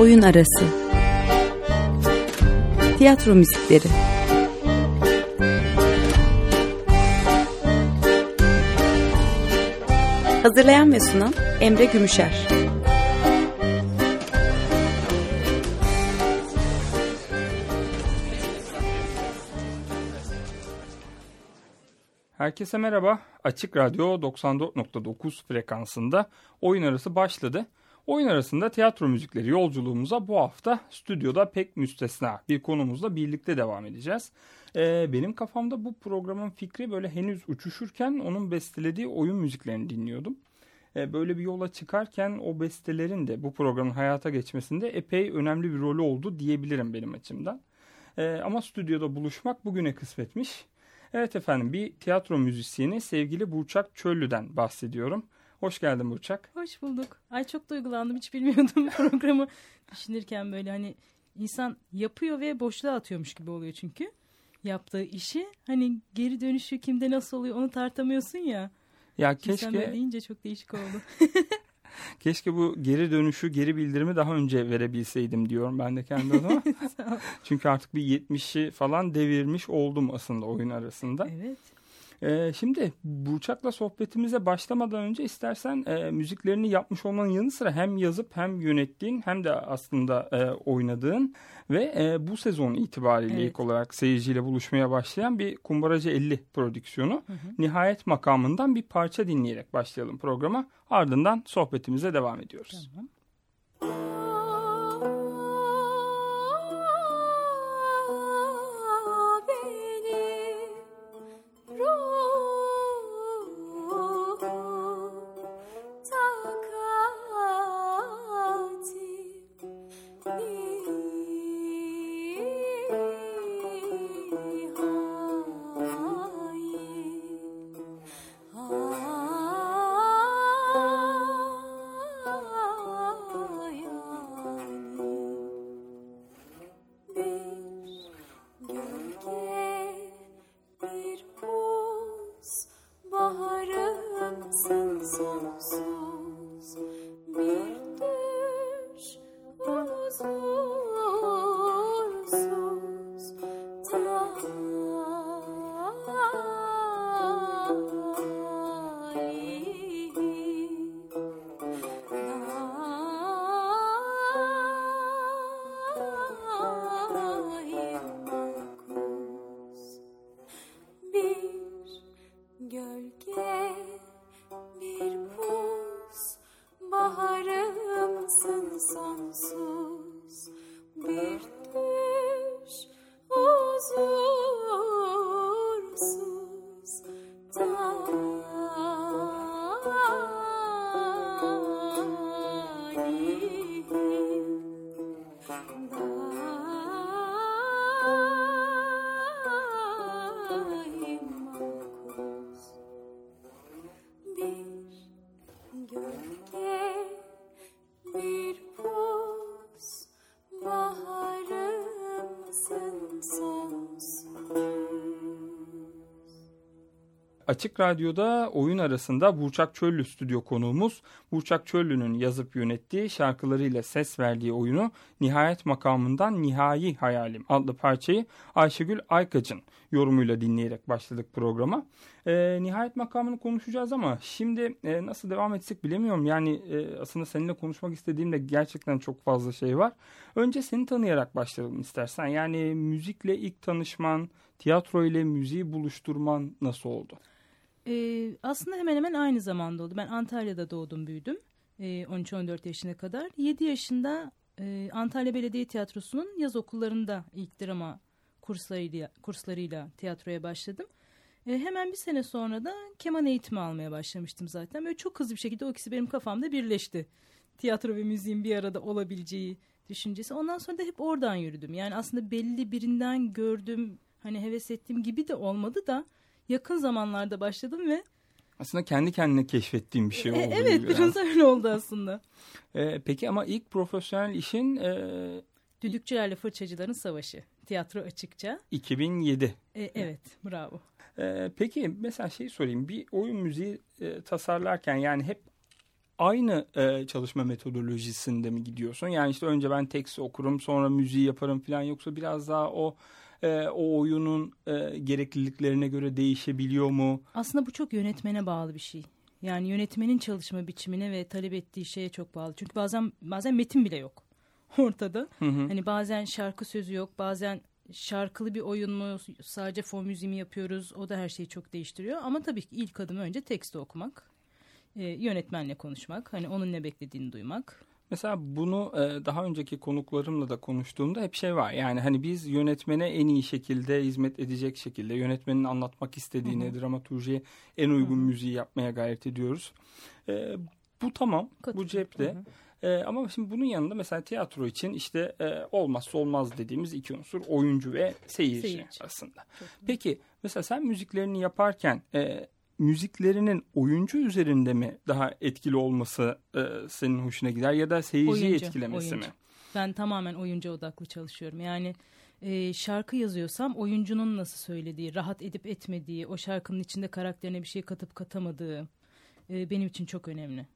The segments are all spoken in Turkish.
Oyun Arası Tiyatro Müzikleri Hazırlayan ve sunan Emre Gümüşer Herkese merhaba. Açık Radyo 94.9 frekansında oyun arası başladı. Oyun arasında tiyatro müzikleri yolculuğumuza bu hafta stüdyoda pek müstesna bir konumuzla birlikte devam edeceğiz. Ee, benim kafamda bu programın fikri böyle henüz uçuşurken onun bestelediği oyun müziklerini dinliyordum. Ee, böyle bir yola çıkarken o bestelerin de bu programın hayata geçmesinde epey önemli bir rolü oldu diyebilirim benim açımdan. Ee, ama stüdyoda buluşmak bugüne kısmetmiş. Evet efendim bir tiyatro müzisyeni sevgili Burçak Çöllü'den bahsediyorum. Hoş geldin Burçak. Hoş bulduk. Ay çok duygulandım. Hiç bilmiyordum programı düşünürken böyle hani insan yapıyor ve boşluğa atıyormuş gibi oluyor çünkü. Yaptığı işi hani geri dönüşü kimde nasıl oluyor onu tartamıyorsun ya. Ya Şimdi Sen böyle keşke deyince çok değişik oldu. keşke bu geri dönüşü, geri bildirimi daha önce verebilseydim diyorum ben de kendi adıma. Çünkü artık bir 70'i falan devirmiş oldum aslında oyun arasında. evet. Ee, şimdi Burçak'la sohbetimize başlamadan önce istersen e, müziklerini yapmış olmanın yanı sıra hem yazıp hem yönettiğin hem de aslında e, oynadığın ve e, bu sezon itibariyle Evet. ilk olarak seyirciyle buluşmaya başlayan bir Kumbaracı 50 prodüksiyonu. Hı hı. Nihayet makamından bir parça dinleyerek başlayalım programa. Ardından sohbetimize devam ediyoruz. Tamam. Summer. Açık Radyo'da oyun arasında Burçak Çöllü stüdyo konuğumuz. Burçak Çöllü'nün yazıp yönettiği şarkılarıyla ses verdiği oyunu Nihayet makamından Nihai Hayalim adlı parçayı Ayşegül Aykaç'ın yorumuyla dinleyerek başladık programa. Ee, nihayet makamını konuşacağız ama şimdi e, nasıl devam etsek bilemiyorum. Yani e, aslında seninle konuşmak istediğimde gerçekten çok fazla şey var. Önce seni tanıyarak başlayalım istersen. Yani müzikle ilk tanışman, tiyatro ile müziği buluşturman nasıl oldu? Ee, aslında hemen hemen aynı zamanda oldu. Ben Antalya'da doğdum büyüdüm. Ee, 13-14 yaşına kadar. 7 yaşında e, Antalya Belediye Tiyatrosu'nun yaz okullarında ilk drama kurslarıyla, kurslarıyla tiyatroya başladım. E, hemen bir sene sonra da keman eğitimi almaya başlamıştım zaten. Böyle çok hızlı bir şekilde o ikisi benim kafamda birleşti. Tiyatro ve müziğin bir arada olabileceği düşüncesi. Ondan sonra da hep oradan yürüdüm. Yani aslında belli birinden gördüm, hani heves ettiğim gibi de olmadı da yakın zamanlarda başladım ve Aslında kendi kendine keşfettiğim bir şey oldu. E, evet gibi biraz öyle oldu aslında. E, peki ama ilk profesyonel işin e, Düdükçülerle Fırçacıların Savaşı. Tiyatro açıkça. 2007. E, evet bravo. E, peki mesela şey sorayım. Bir oyun müziği e, tasarlarken yani hep aynı e, çalışma metodolojisinde mi gidiyorsun? Yani işte önce ben tekst okurum sonra müziği yaparım falan yoksa biraz daha o e, o oyunun e, gerekliliklerine göre değişebiliyor mu? Aslında bu çok yönetmene bağlı bir şey. Yani yönetmenin çalışma biçimine ve talep ettiği şeye çok bağlı. Çünkü bazen bazen metin bile yok ortada. Hı hı. Hani bazen şarkı sözü yok, bazen şarkılı bir oyun mu, sadece fon müziği mi yapıyoruz? O da her şeyi çok değiştiriyor. Ama tabii ki ilk adım önce teksti okumak, e, yönetmenle konuşmak, hani onun ne beklediğini duymak. Mesela bunu e, daha önceki konuklarımla da konuştuğumda hep şey var. Yani hani biz yönetmene en iyi şekilde hizmet edecek şekilde yönetmenin anlatmak istediğini, dramaturjiye en uygun müziği yapmaya gayret ediyoruz. E, bu tamam, bu Katılıyorum. cepte. Hı hı. E, ama şimdi bunun yanında mesela tiyatro için işte e, olmazsa olmaz dediğimiz iki unsur oyuncu ve seyirci, Seyirci. aslında. Peki mesela sen müziklerini yaparken e, müziklerinin oyuncu üzerinde mi daha etkili olması e, senin hoşuna gider ya da seyirciyi Oyuncu, etkilemesi oyuncu. mi? Ben tamamen oyuncu odaklı çalışıyorum. Yani e, şarkı yazıyorsam oyuncunun nasıl söylediği, rahat edip etmediği, o şarkının içinde karakterine bir şey katıp katamadığı e, benim için çok önemli.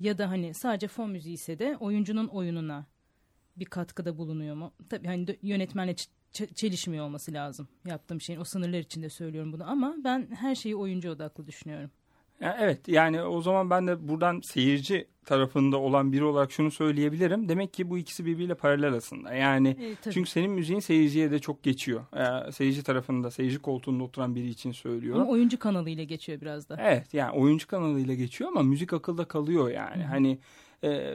Ya da hani sadece fon müziği ise de oyuncunun oyununa bir katkıda bulunuyor mu? Tabii hani yönetmenle çelişmiyor olması lazım yaptığım şeyin. O sınırlar içinde söylüyorum bunu ama ben her şeyi oyuncu odaklı düşünüyorum. Ya evet yani o zaman ben de buradan seyirci tarafında olan biri olarak şunu söyleyebilirim. Demek ki bu ikisi birbiriyle paralel aslında. Yani E, tabii. çünkü senin müziğin seyirciye de çok geçiyor. Ee, seyirci tarafında, seyirci koltuğunda oturan biri için söylüyorum. Ama oyuncu kanalıyla geçiyor biraz da. Evet yani oyuncu kanalıyla geçiyor ama müzik akılda kalıyor yani. Hani e,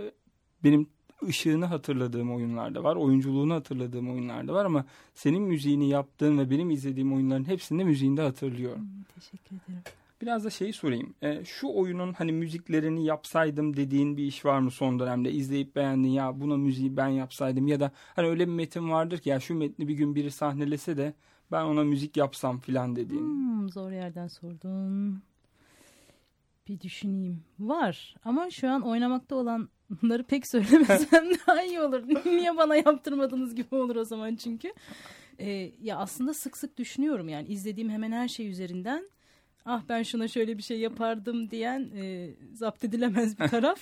benim ışığını hatırladığım oyunlarda var, oyunculuğunu hatırladığım oyunlarda var ama senin müziğini yaptığın ve benim izlediğim oyunların hepsinde müziğinde hatırlıyorum. Hmm, Teşekkür ederim. Biraz da şeyi sorayım. E, şu oyunun hani müziklerini yapsaydım dediğin bir iş var mı son dönemde? İzleyip beğendin ya buna müziği ben yapsaydım ya da hani öyle bir metin vardır ki ya şu metni bir gün biri sahnelese de ben ona müzik yapsam filan dediğin. Hmm, zor yerden sordun. Bir düşüneyim. Var ama şu an oynamakta olanları pek söylemesem daha iyi olur. Niye bana yaptırmadınız gibi olur o zaman çünkü. Ee, ya aslında sık sık düşünüyorum yani izlediğim hemen her şey üzerinden. Ah ben şuna şöyle bir şey yapardım diyen e, zapt edilemez bir taraf.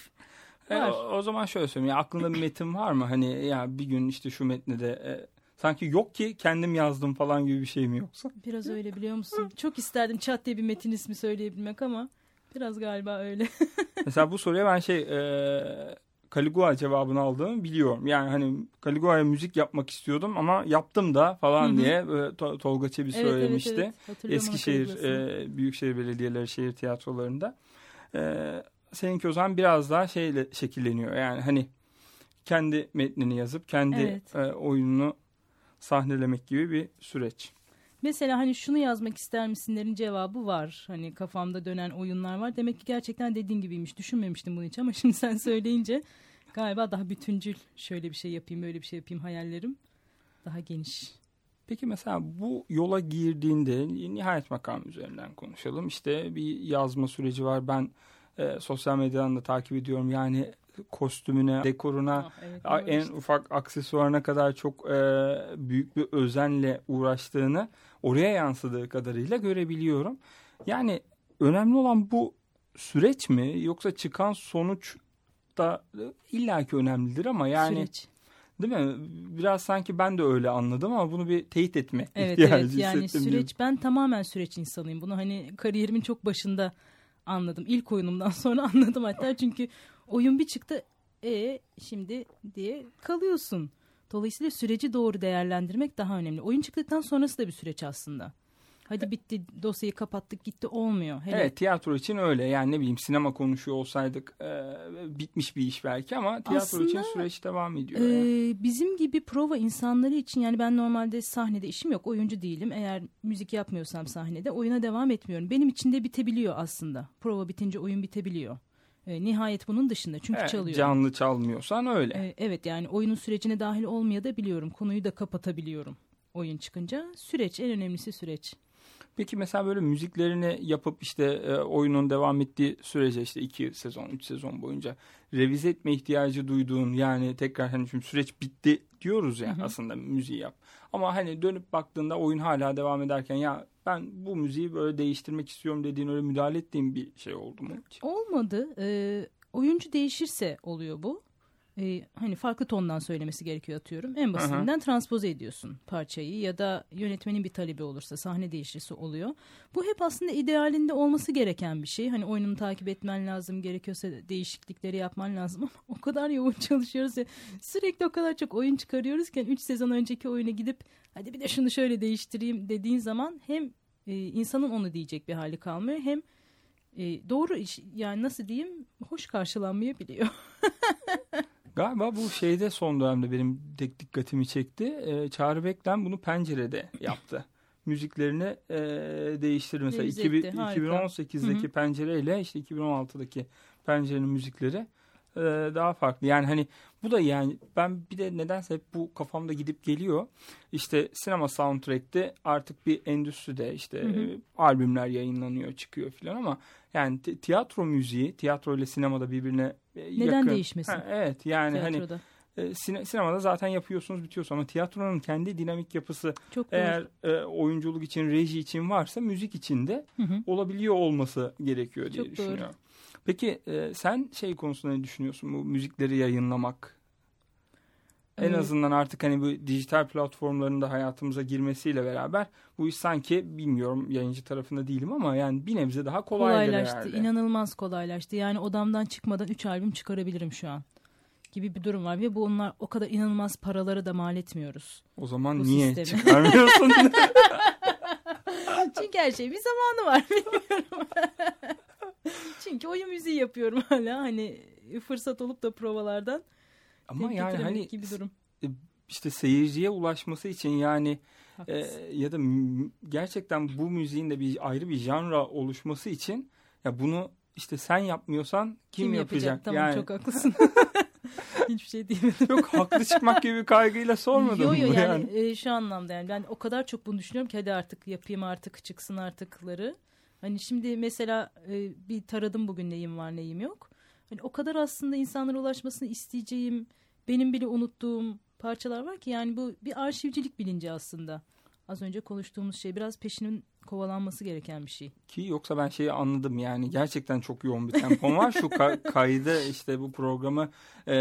E, Var. o, o zaman şöyle söyleyeyim. Ya aklında bir metin var mı? Hani ya bir gün işte şu metni de e, sanki yok ki kendim yazdım falan gibi bir şey mi yoksa? Biraz öyle biliyor musun? Çok isterdim çat diye bir metin ismi söyleyebilmek ama biraz galiba öyle. Mesela bu soruya ben şey e, Caligula cevabını aldığımı biliyorum. Yani hani Caligula'ya müzik yapmak istiyordum ama yaptım da falan Hı hı. diye To- Tolga Çebi söylemişti. Hatırlıyorum Eskişehir hatırlasın. e, Büyükşehir Belediyeleri şehir tiyatrolarında. E, seninki o zaman biraz daha şeyle şekilleniyor. Yani hani kendi metnini yazıp kendi Evet. e, oyununu sahnelemek gibi bir süreç. Mesela hani şunu yazmak ister misinlerin cevabı var. Hani kafamda dönen oyunlar var. Demek ki gerçekten dediğin gibiymiş. Düşünmemiştim bunu hiç ama şimdi sen söyleyince galiba daha bütüncül şöyle bir şey yapayım, böyle bir şey yapayım hayallerim daha geniş. Peki mesela bu yola girdiğinde nihayet makam üzerinden konuşalım. İşte bir yazma süreci var. Ben e, sosyal medyadan da takip ediyorum. Yani kostümüne, dekoruna, Ah, evet, en işte. ufak aksesuarına kadar çok e, büyük bir özenle uğraştığını oraya yansıdığı kadarıyla görebiliyorum. Yani önemli olan bu süreç mi yoksa çıkan sonuç da illaki önemlidir ama yani Süreç. değil mi? Biraz sanki ben de öyle anladım ama bunu bir teyit etme Evet ihtiyacı evet yani süreç diyorum. ben tamamen süreç insanıyım. Bunu hani kariyerimin çok başında anladım. İlk oyunumdan sonra anladım hatta çünkü oyun bir çıktı e şimdi diye kalıyorsun. Dolayısıyla süreci doğru değerlendirmek daha önemli. Oyun çıktıktan sonrası da bir süreç aslında. Hadi bitti dosyayı kapattık gitti olmuyor. Hele Evet tiyatro için öyle yani ne bileyim sinema konuşuyor olsaydık e, bitmiş bir iş belki ama tiyatro için Aslında, süreç devam ediyor. yani. Ee, bizim gibi prova insanları için yani ben normalde sahnede işim yok oyuncu değilim eğer müzik yapmıyorsam sahnede oyuna devam etmiyorum benim için de bitebiliyor aslında prova bitince oyun bitebiliyor Ee, nihayet bunun dışında. Çünkü Evet, çalıyorum Canlı çalmıyorsan öyle. Ee, evet yani oyunun sürecine dahil olmaya da biliyorum konuyu da kapatabiliyorum. Oyun çıkınca. Süreç en önemlisi süreç Peki mesela böyle müziklerini yapıp işte e, oyunun devam ettiği sürece işte iki sezon, üç sezon boyunca revize etme ihtiyacı duyduğun yani tekrar hani şimdi süreç bitti diyoruz ya aslında müziği yap. Ama hani dönüp baktığında oyun hala devam ederken ya ben bu müziği böyle değiştirmek istiyorum dediğin öyle müdahale ettiğin bir şey oldu mu? hiç? Olmadı. Ee, oyuncu değişirse oluyor bu. E, hani farklı tondan söylemesi gerekiyor atıyorum. En basitinden transpoze ediyorsun parçayı ya da yönetmenin bir talebi olursa sahne değişirse oluyor. Bu hep aslında idealinde olması gereken bir şey. Hani oyununu takip etmen lazım gerekiyorsa değişiklikleri yapman lazım ama o kadar yoğun çalışıyoruz ya sürekli o kadar çok oyun çıkarıyoruzken 3 sezon önceki oyuna gidip hadi bir de şunu şöyle değiştireyim dediğin zaman hem e, insanın onu diyecek bir hali kalmıyor hem e, doğru iş yani nasıl diyeyim hoş karşılanmayabiliyor. Galiba bu şeyde son dönemde benim dikkatimi çekti. Ee, Çağrı Beklen bunu pencerede yaptı. Müziklerini e, değiştirdi. Mesela Revize 2000 etti, harika. 2018'deki Hı hı. pencereyle işte 2016'daki pencerenin müzikleri e, daha farklı. Yani hani bu da yani ben bir de nedense hep bu kafamda gidip geliyor. İşte sinema soundtrack'te artık bir endüstride işte Hı hı. e, albümler yayınlanıyor, çıkıyor filan ama yani ti- tiyatro müziği, tiyatro ile sinemada birbirine e, Neden yakın. değişmesin? Ha, evet yani hani tiyatroda. sine- sinemada zaten yapıyorsunuz bitiyorsunuz ama tiyatronun kendi dinamik yapısı Çok doğru. eğer e, oyunculuk için, reji için varsa müzik için de Hı hı. olabiliyor olması gerekiyor diye Çok düşünüyorum. doğru. Peki e, sen şey konusunda ne düşünüyorsun bu müzikleri yayınlamak? En Ee, azından artık hani bu dijital platformların da hayatımıza girmesiyle beraber bu iş sanki bilmiyorum yayıncı tarafında değilim ama yani bir nebze daha kolaylaştı. herhalde. inanılmaz kolaylaştı. Yani odamdan çıkmadan 3 albüm çıkarabilirim şu an gibi bir durum var ve bu onlar o kadar inanılmaz paraları da mal etmiyoruz. O zaman niye sistemi. çıkarmıyorsun? Çünkü her şey bir zamanı var bilmiyorum. Çünkü oyun müziği yapıyorum hala hani fırsat olup da provalardan ama denk yani hani gibi durum. işte seyirciye ulaşması için yani e, ya da gerçekten bu müziğin de bir ayrı bir janra oluşması için ya bunu işte sen yapmıyorsan kim, yapacak? Tamam yani çok haklısın. Hiçbir şey diyemedim. çok haklı çıkmak gibi bir kaygıyla sormadım Yo yo bu yani, yani. e, şu anlamda yani ben o kadar çok bunu düşünüyorum ki hadi artık yapayım artık çıksın artıkları. Hani şimdi mesela e, bir taradım bugün neyim var neyim yok. Hani o kadar aslında insanlara ulaşmasını isteyeceğim benim bile unuttuğum parçalar var ki yani bu bir arşivcilik bilinci aslında. Az önce konuştuğumuz şey biraz peşinin kovalanması gereken bir şey. Ki yoksa ben şeyi anladım yani gerçekten çok yoğun bir tempom var. Şu ka- kaydı işte bu programı e,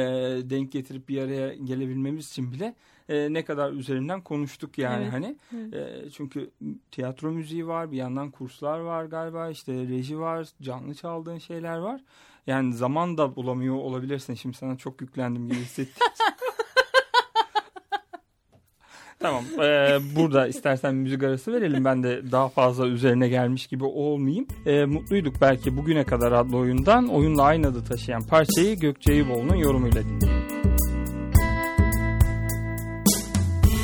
denk getirip bir araya gelebilmemiz için bile e, ne kadar üzerinden konuştuk yani Evet, hani. evet. E, çünkü tiyatro müziği var bir yandan kurslar var galiba işte reji var canlı çaldığın şeyler var. Yani zaman da bulamıyor olabilirsin. Şimdi sana çok yüklendim gibi hissettim. Tamam. e, burada istersen müzik arası verelim. Ben de daha fazla üzerine gelmiş gibi olmayayım. E, mutluyduk belki bugüne kadar adlı oyundan. Oyunla aynı adı taşıyan parçayı Gökçe Eyüboğlu'nun yorumuyla dinleyelim.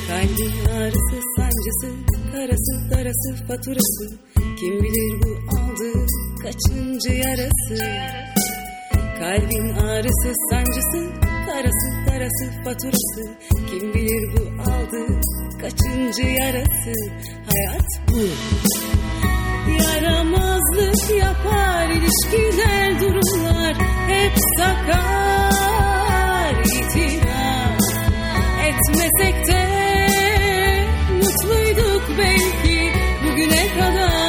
Kalbin ağrısı, sancısı, karası, darası, faturası. Kim bilir bu aldığı kaçıncı yarası. Kalbin ağrısı, sancısı, karası, darası, faturası. Kim bilir bu aldığı kaçıncı yarası. Hayat bu. Yaramazlık yapar ilişkiler durumlar hep sakar itiraf etmesek de mutluyduk belki bugüne kadar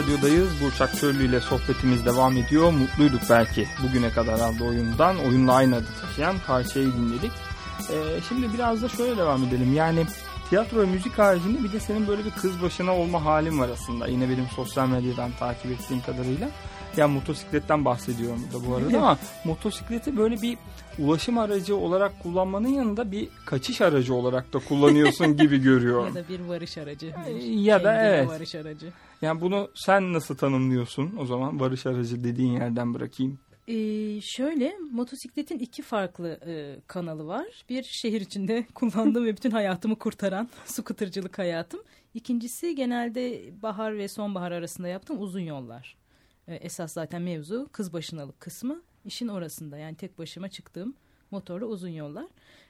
Radyo'dayız. Burçak Çörlü ile sohbetimiz devam ediyor. Mutluyduk belki bugüne kadar adlı oyundan. Oyunla aynı adı taşıyan parçayı dinledik. Ee, şimdi biraz da şöyle devam edelim. Yani tiyatro ve müzik haricinde bir de senin böyle bir kız başına olma halin var aslında. Yine benim sosyal medyadan takip ettiğim kadarıyla. Yani motosikletten bahsediyorum da bu arada ama motosikleti böyle bir ulaşım aracı olarak kullanmanın yanında bir kaçış aracı olarak da kullanıyorsun gibi görüyorum. Ya da bir varış aracı. Bir Ya da evet. varış aracı. Yani bunu sen nasıl tanımlıyorsun o zaman varış aracı dediğin yerden bırakayım. Ee, şöyle motosikletin iki farklı e, kanalı var. Bir şehir içinde kullandığım ve bütün hayatımı kurtaran skutercılık hayatım. İkincisi genelde bahar ve sonbahar arasında yaptığım uzun yollar. Ee, esas zaten mevzu kız başınalık kısmı işin orasında yani tek başıma çıktığım motorlu uzun yollar.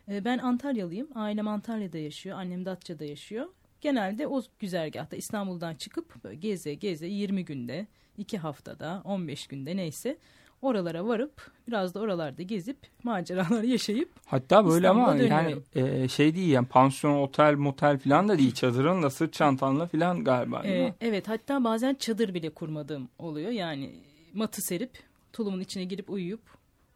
Ee, ben Antalyalıyım. Ailem Antalya'da yaşıyor. Annem Datça'da yaşıyor. Genelde o güzergahta İstanbul'dan çıkıp böyle geze geze 20 günde, 2 haftada, 15 günde neyse oralara varıp biraz da oralarda gezip maceralar yaşayıp Hatta böyle ama İstanbul'a yani e, şey değil yani pansiyon, otel, motel falan da değil çadırınla sırt çantanla falan galiba mi? evet hatta bazen çadır bile kurmadığım oluyor. Yani matı serip tulumun içine girip uyuyup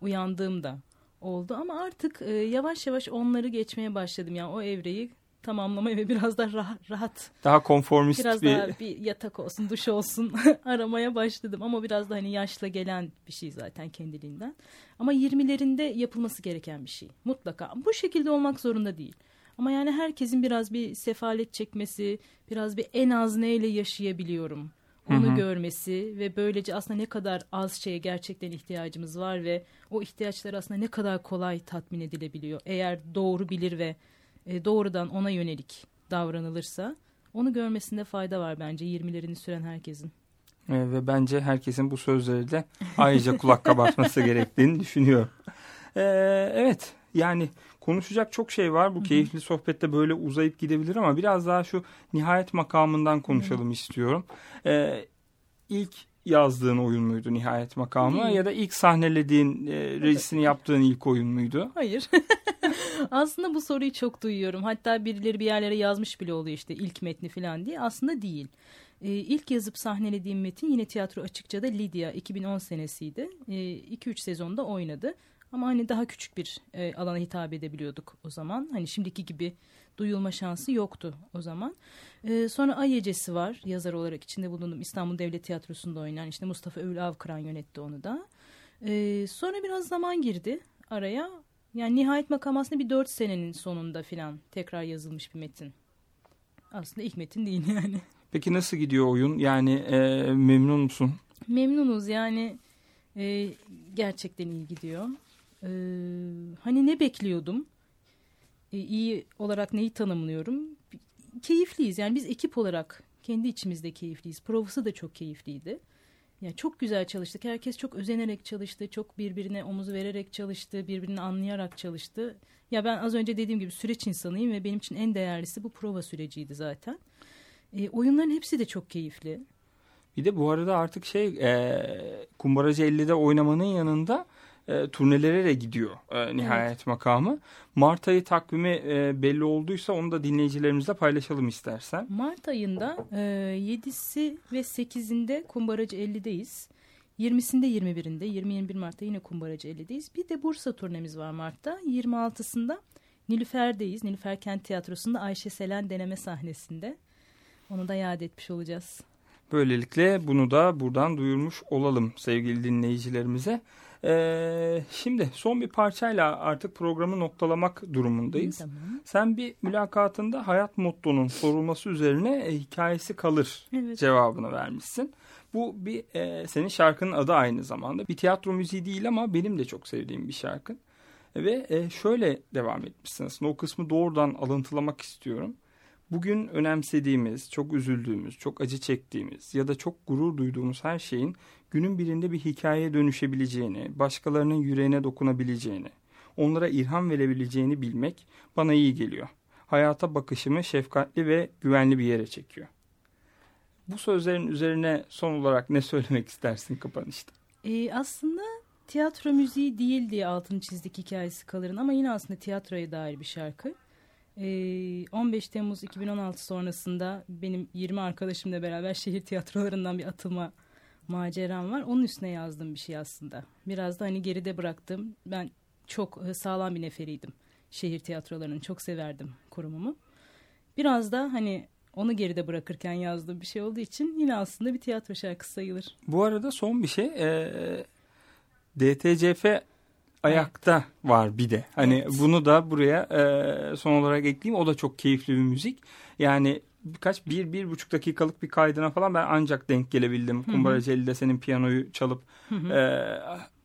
uyandığımda oldu. Ama artık e, yavaş yavaş onları geçmeye başladım. Yani o evreyi tamamlamaya ve biraz da rahat, rahat Daha konformist biraz bir daha bir yatak olsun, duş olsun aramaya başladım. Ama biraz da hani yaşla gelen bir şey zaten kendiliğinden. Ama 20'lerinde yapılması gereken bir şey. Mutlaka. Bu şekilde olmak zorunda değil. Ama yani herkesin biraz bir sefalet çekmesi, biraz bir en az neyle yaşayabiliyorum. Onu Hı hı. görmesi ve böylece aslında ne kadar az şeye gerçekten ihtiyacımız var ve o ihtiyaçlar aslında ne kadar kolay tatmin edilebiliyor. Eğer doğru bilir ve e, doğrudan ona yönelik davranılırsa onu görmesinde fayda var bence 20'lerini süren herkesin. E, ve bence herkesin bu sözleri de ayrıca kulak kabartması gerektiğini düşünüyorum. E, evet yani konuşacak çok şey var. Bu keyifli sohbette böyle uzayıp gidebilir ama biraz daha şu nihayet makamından konuşalım istiyorum. E, ilk yazdığın oyun muydu nihayet makamı ya da ilk sahnelediğin e, rejisini yaptığın ilk oyun muydu? Hayır. Aslında bu soruyu çok duyuyorum. Hatta birileri bir yerlere yazmış bile oluyor işte ilk metni falan diye. Aslında değil. Ee, ilk yazıp sahnelediğim metin yine tiyatro açıkça'da Lydia 2010 senesiydi. 2-3 sezonda oynadı. Ama hani daha küçük bir e, alana hitap edebiliyorduk o zaman. Hani şimdiki gibi duyulma şansı yoktu o zaman. Ee, sonra Ay Ecesi var yazar olarak içinde bulundum. İstanbul Devlet Tiyatrosu'nda oynayan işte Mustafa Övül Avkıran yönetti onu da. Ee, sonra biraz zaman girdi araya. Yani nihayet makam aslında bir dört senenin sonunda filan tekrar yazılmış bir metin. Aslında ilk metin değil yani. Peki nasıl gidiyor oyun? Yani e, memnun musun? Memnunuz yani e, gerçekten iyi gidiyor. E, hani ne bekliyordum? E, iyi olarak neyi tanımlıyorum? Keyifliyiz yani biz ekip olarak kendi içimizde keyifliyiz. Provası da çok keyifliydi. Yani çok güzel çalıştık. Herkes çok özenerek çalıştı. Çok birbirine omuz vererek çalıştı. Birbirini anlayarak çalıştı. Ya ben az önce dediğim gibi süreç insanıyım ve benim için en değerlisi bu prova süreciydi zaten. E, oyunların hepsi de çok keyifli. Bir de bu arada artık şey e, Kumbaracı 50'de oynamanın yanında e, turnelere de gidiyor e, nihayet makamı. Mart ayı takvimi e, belli olduysa onu da dinleyicilerimizle paylaşalım istersen. Mart ayında e, 7'si ve 8'inde Kumbaracı 50'deyiz. 20'sinde 21'inde 20-21 Mart'ta yine Kumbaracı 50'deyiz. Bir de Bursa turnemiz var Mart'ta. 26'sında Nilüfer'deyiz. Nilüfer Kent Tiyatrosu'nda Ayşe Selen deneme sahnesinde. Onu da yad etmiş olacağız. Böylelikle bunu da buradan duyurmuş olalım sevgili dinleyicilerimize. Ee, şimdi son bir parçayla artık programı noktalamak durumundayız. Tamam. Sen bir mülakatında hayat mottonun sorulması üzerine e, hikayesi kalır Evet. cevabını vermişsin. Bu bir e, senin şarkının adı aynı zamanda. Bir tiyatro müziği değil ama benim de çok sevdiğim bir şarkı. Ve e, şöyle devam etmişsin aslında o kısmı doğrudan alıntılamak istiyorum. Bugün önemsediğimiz, çok üzüldüğümüz, çok acı çektiğimiz ya da çok gurur duyduğumuz her şeyin günün birinde bir hikayeye dönüşebileceğini, başkalarının yüreğine dokunabileceğini, onlara ilham verebileceğini bilmek bana iyi geliyor. Hayata bakışımı şefkatli ve güvenli bir yere çekiyor. Bu sözlerin üzerine son olarak ne söylemek istersin kapanışta? E, aslında tiyatro müziği değil diye altını çizdik hikayesi kalırın ama yine aslında tiyatroya dair bir şarkı. Ee, 15 Temmuz 2016 sonrasında benim 20 arkadaşımla beraber şehir tiyatrolarından bir atılma maceram var. Onun üstüne yazdığım bir şey aslında. Biraz da hani geride bıraktım. Ben çok e, sağlam bir neferiydim. Şehir tiyatrolarını çok severdim kurumumu. Biraz da hani onu geride bırakırken yazdığım bir şey olduğu için yine aslında bir tiyatro şarkısı sayılır. Bu arada son bir şey. E, DTCF ayakta var bir de. Hani Evet. bunu da buraya e, son olarak ekleyeyim. O da çok keyifli bir müzik. Yani birkaç bir, bir buçuk dakikalık bir kaydına falan ben ancak denk gelebildim. Kumbaraceli'de senin piyanoyu çalıp e,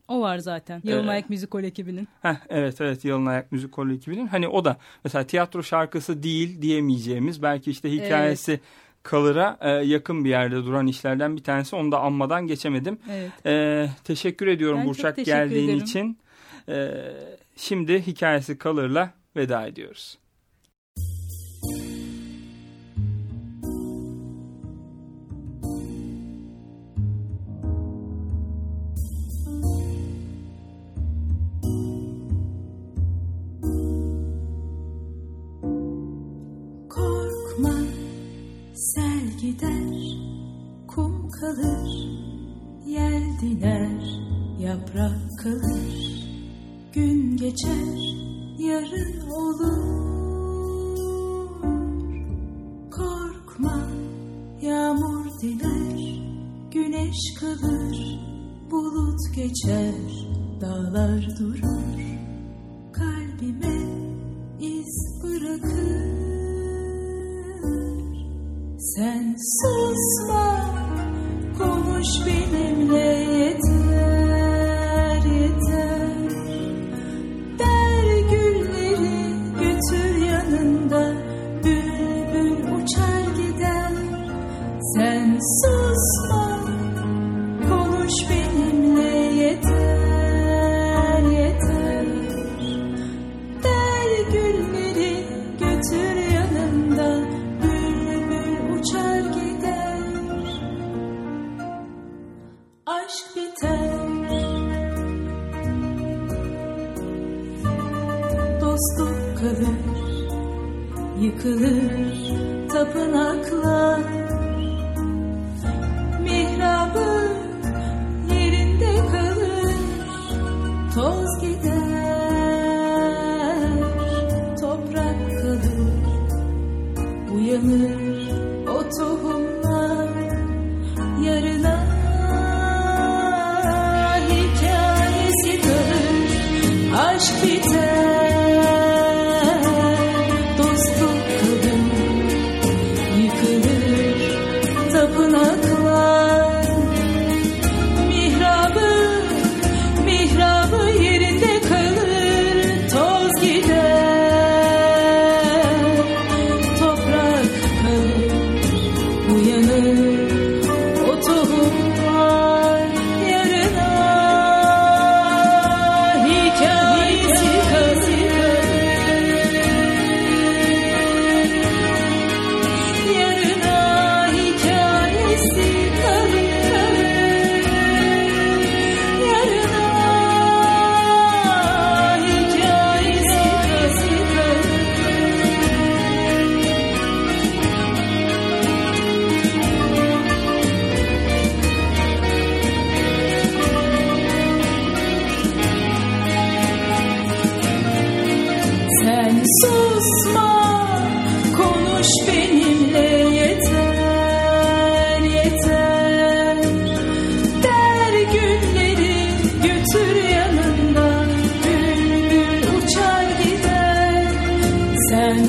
O var zaten. Yalın Evet. Ayak Müzik ekibinin. Heh, evet evet Yalın Ayak Müzik Kolu ekibinin. Hani o da mesela tiyatro şarkısı değil diyemeyeceğimiz belki işte hikayesi kalıra e, yakın bir yerde duran işlerden bir tanesi. Onu da anmadan geçemedim. Evet. E, teşekkür ediyorum Ben Burçak teşekkür geldiğin ederim. için. E, şimdi hikayesi kalırla veda ediyoruz. Kalbime iz bırakır. Sen susma konuş benimle tapınaklar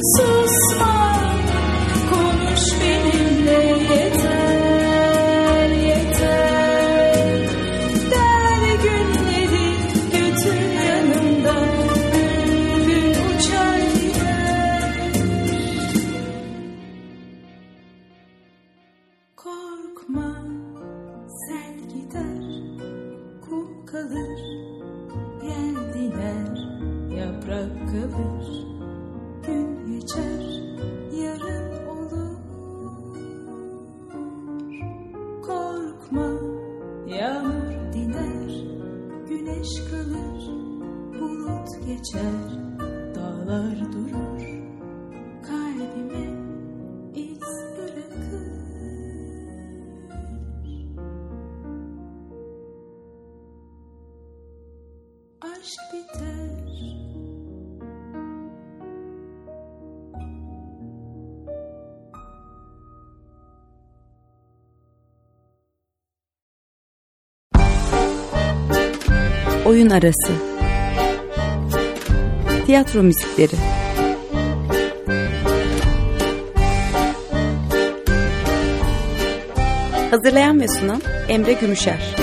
Sen Oyun arası. Tiyatro müzikleri. Hazırlayan ve sunan Emre Gümüşer.